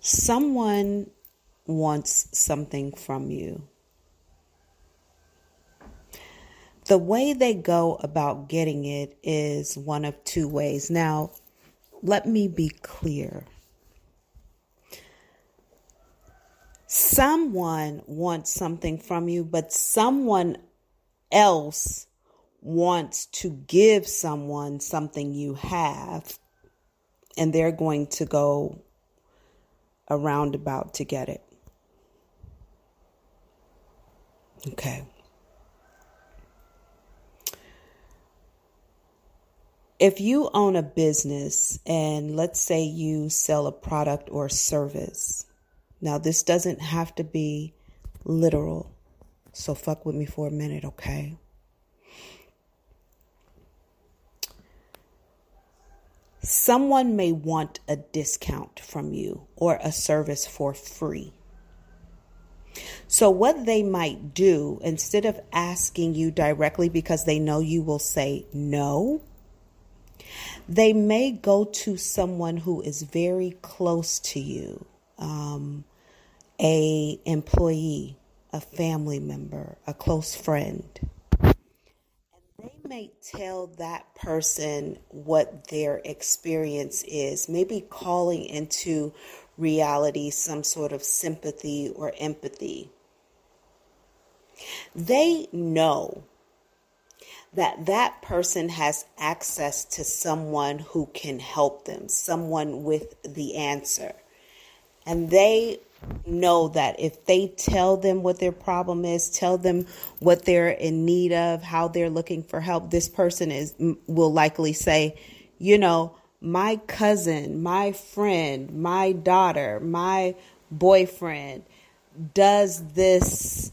Someone wants something from you. The way they go about getting it is one of two ways. Now, let me be clear. Someone wants something from you, but someone else wants to give someone something you have, and they're going to go a roundabout to get it. Okay. If you own a business and let's say you sell a product or service, now this doesn't have to be literal. So fuck with me for a minute, okay? Someone may want a discount from you or a service for free. So, what they might do, instead of asking you directly because they know you will say no, they may go to someone who is very close to you, um, a employee, a family member, a close friend may tell that person what their experience is, maybe calling into reality some sort of sympathy or empathy. They know that that person has access to someone who can help them, someone with the answer. And they know that if they tell them what their problem is, tell them what they're in need of, how they're looking for help, this person is will likely say, you know, my cousin, my friend, my daughter, my boyfriend does this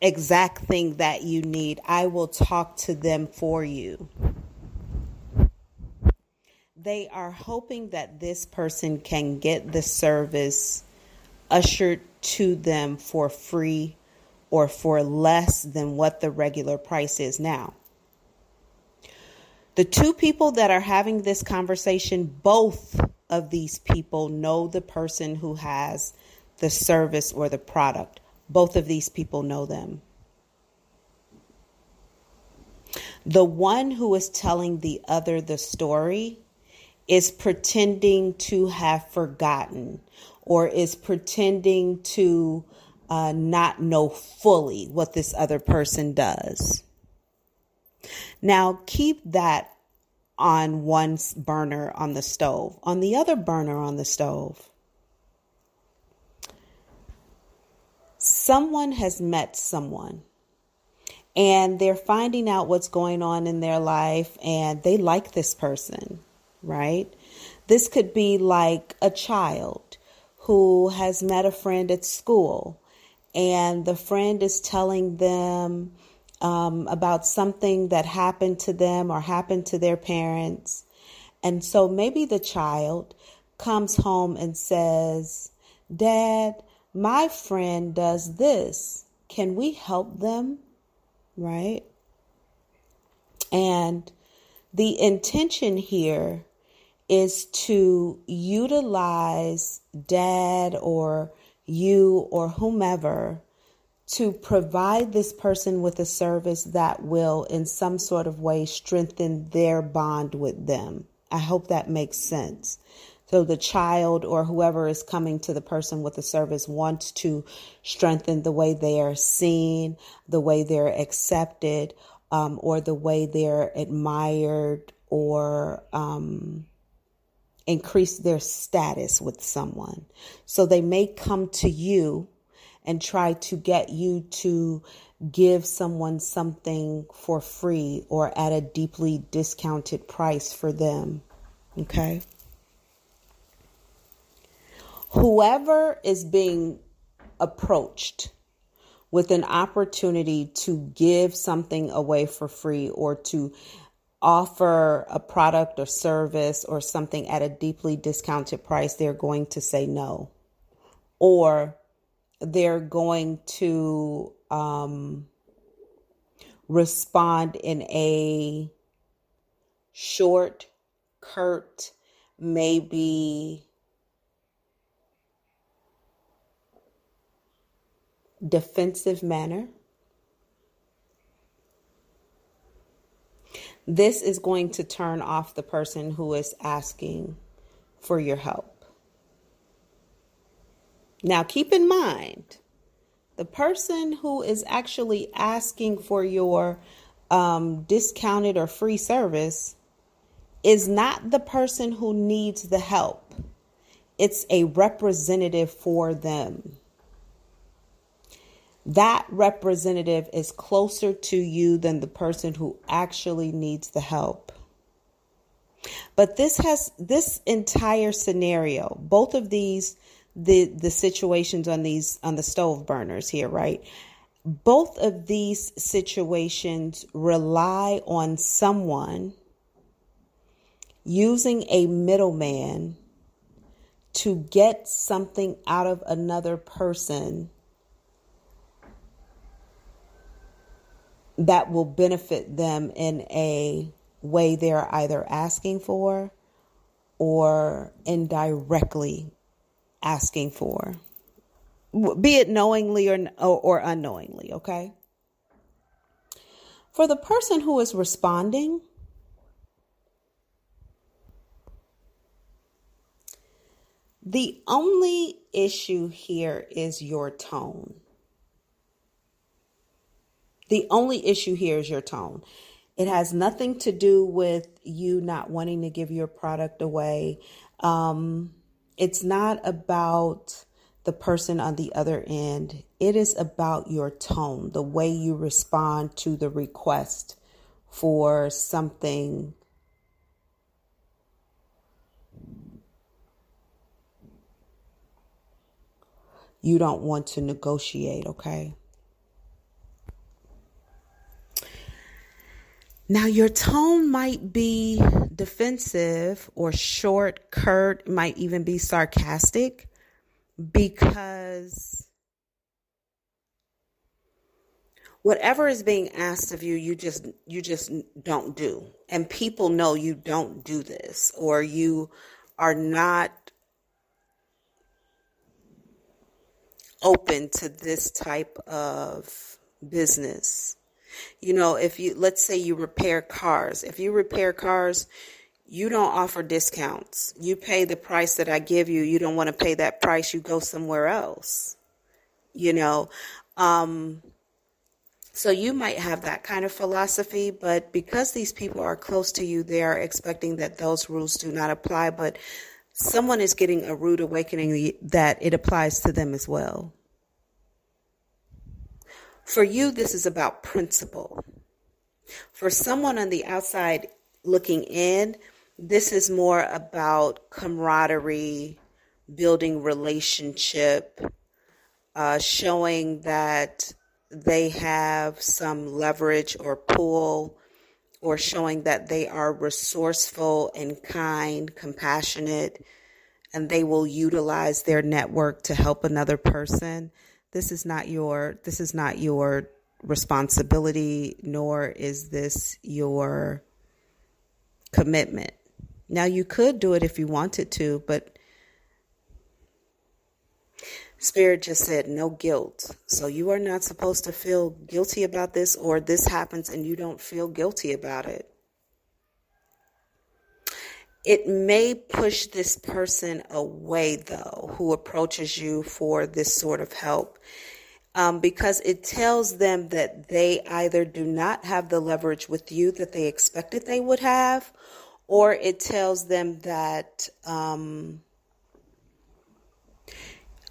exact thing that you need. I will talk to them for you. They are hoping that this person can get the service ushered to them for free or for less than what the regular price is now. The two people that are having this conversation, both of these people know the person who has the service or the product. Both of these people know them. The one who is telling the other the story is pretending to have forgotten or is pretending to uh, not know fully what this other person does. Now, keep that on one burner on the stove. On the other burner on the stove, someone has met someone and they're finding out what's going on in their life and they like this person, right? This could be like a child who has met a friend at school and the friend is telling them um, about something that happened to them or happened to their parents. And so maybe the child comes home and says, Dad, my friend does this. Can we help them? Right? And the intention here is to utilize dad or you or whomever to provide this person with a service that will, in some sort of way, strengthen their bond with them. I hope that makes sense. So the child or whoever is coming to the person with the service wants to strengthen the way they are seen, the way they're accepted, um, or the way they're admired or um, increase their status with someone. So they may come to you and try to get you to give someone something for free or at a deeply discounted price for them. Okay? Whoever is being approached with an opportunity to give something away for free or to offer a product or service or something at a deeply discounted price, they're going to say no. Or they're going to um, respond in a short, curt, maybe defensive manner. This is going to turn off the person who is asking for your help. Now, keep in mind, the person who is actually asking for your um, discounted or free service is not the person who needs the help, it's a representative for them. That representative is closer to you than the person who actually needs the help. But this has this entire scenario, both of these the the situations on these on the stove burners here, right? Both of these situations rely on someone using a middleman to get something out of another person that will benefit them in a way they're either asking for or indirectly asking for, be it knowingly or, or, unknowingly, okay? For the person who is responding, the only issue here is your tone. The only issue here is your tone. It has nothing to do with you not wanting to give your product away. Um, it's not about the person on the other end. It is about your tone, the way you respond to the request for something you don't want to negotiate, okay? Now, your tone might be defensive or short, curt, might even be sarcastic because whatever is being asked of you you just you just don't do. And people know you don't do this or you are not open to this type of business you know, if you, let's say you repair cars, if you repair cars, you don't offer discounts. You pay the price that I give you. You don't want to pay that price. You go somewhere else. You know, um, so you might have that kind of philosophy, but because these people are close to you, they are expecting that those rules do not apply. But someone is getting a rude awakening that it applies to them as well. For you, this is about principle. For someone on the outside looking in, this is more about camaraderie, building relationship, uh, showing that they have some leverage or pull, or showing that they are resourceful and kind, compassionate, and they will utilize their network to help another person this is not your this is not your responsibility nor is this your commitment. Now you could do it if you wanted to but spirit just said no guilt. So you are not supposed to feel guilty about this or this happens and you don't feel guilty about it it may push this person away, though, who approaches you for this sort of help, um, because it tells them that they either do not have the leverage with you that they expected they would have, or it tells them that, um,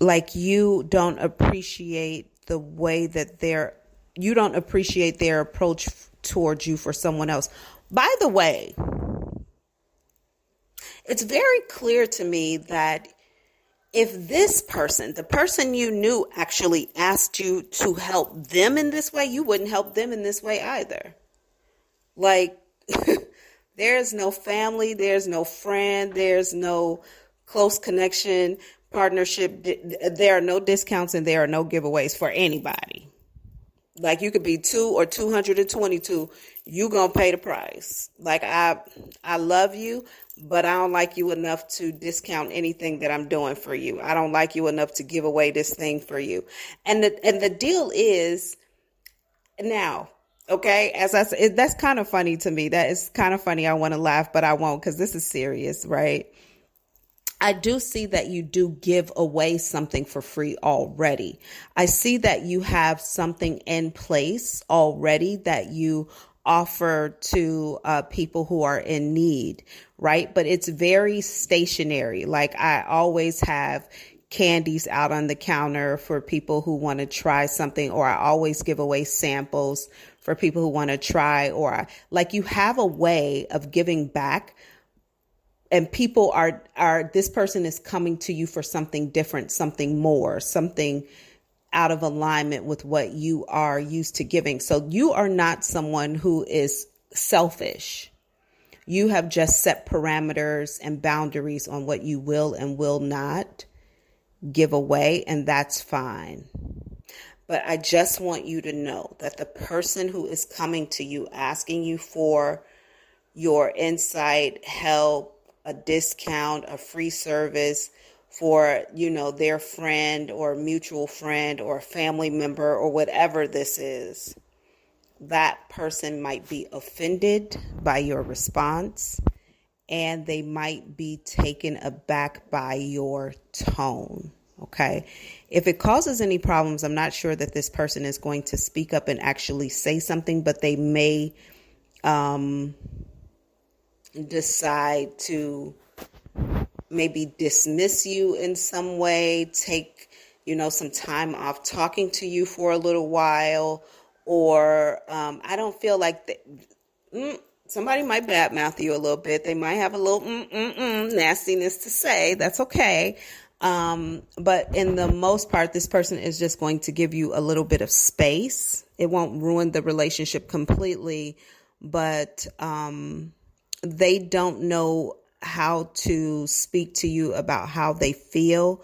like, you don't appreciate the way that they're, you don't appreciate their approach towards you for someone else. By the way, it's very clear to me that if this person, the person you knew, actually asked you to help them in this way, you wouldn't help them in this way either. Like, there's no family, there's no friend, there's no close connection, partnership. There are no discounts and there are no giveaways for anybody. Like you could be two or 222, you gonna pay the price. Like I, I love you, but I don't like you enough to discount anything that I'm doing for you. I don't like you enough to give away this thing for you. And the and the deal is now, okay, as I said, that's kind of funny to me. That is kind of funny. I want to laugh, but I won't because this is serious, right? I do see that you do give away something for free already. I see that you have something in place already that you offer to uh, people who are in need, right? But it's very stationary. Like I always have candies out on the counter for people who want to try something, or I always give away samples for people who want to try, or I, like you have a way of giving back. And people are, are, this person is coming to you for something different, something more, something out of alignment with what you are used to giving. So you are not someone who is selfish. You have just set parameters and boundaries on what you will and will not give away, and that's fine. But I just want you to know that the person who is coming to you asking you for your insight, help, a discount, a free service, for, you know, their friend or mutual friend or family member or whatever this is, that person might be offended by your response and they might be taken aback by your tone. Okay. If it causes any problems, I'm not sure that this person is going to speak up and actually say something, but they may um, decide to maybe dismiss you in some way, take, you know, some time off talking to you for a little while, or um, I don't feel like. Mm, somebody might badmouth you a little bit. They might have a little mm, mm, mm, nastiness to say. That's okay. Um, but in the most part, this person is just going to give you a little bit of space. It won't ruin the relationship completely, but um, they don't know how to speak to you about how they feel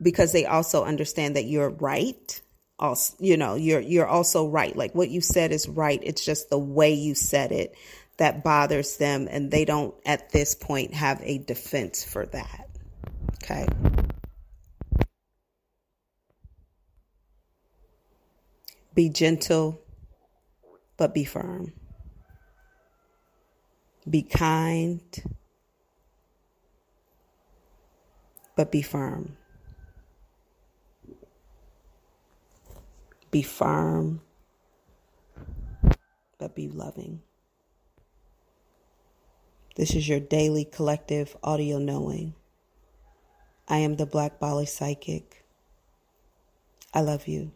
because they also understand that you're right also you know you're you're also right. Like what you said is right. It's just the way you said it that bothers them and they don't at this point have a defense for that. Okay? Be gentle but be firm be kind but be firm. Be firm, but be loving. This is your daily collective audio knowing. I am the Black Bali Psychic. I love you.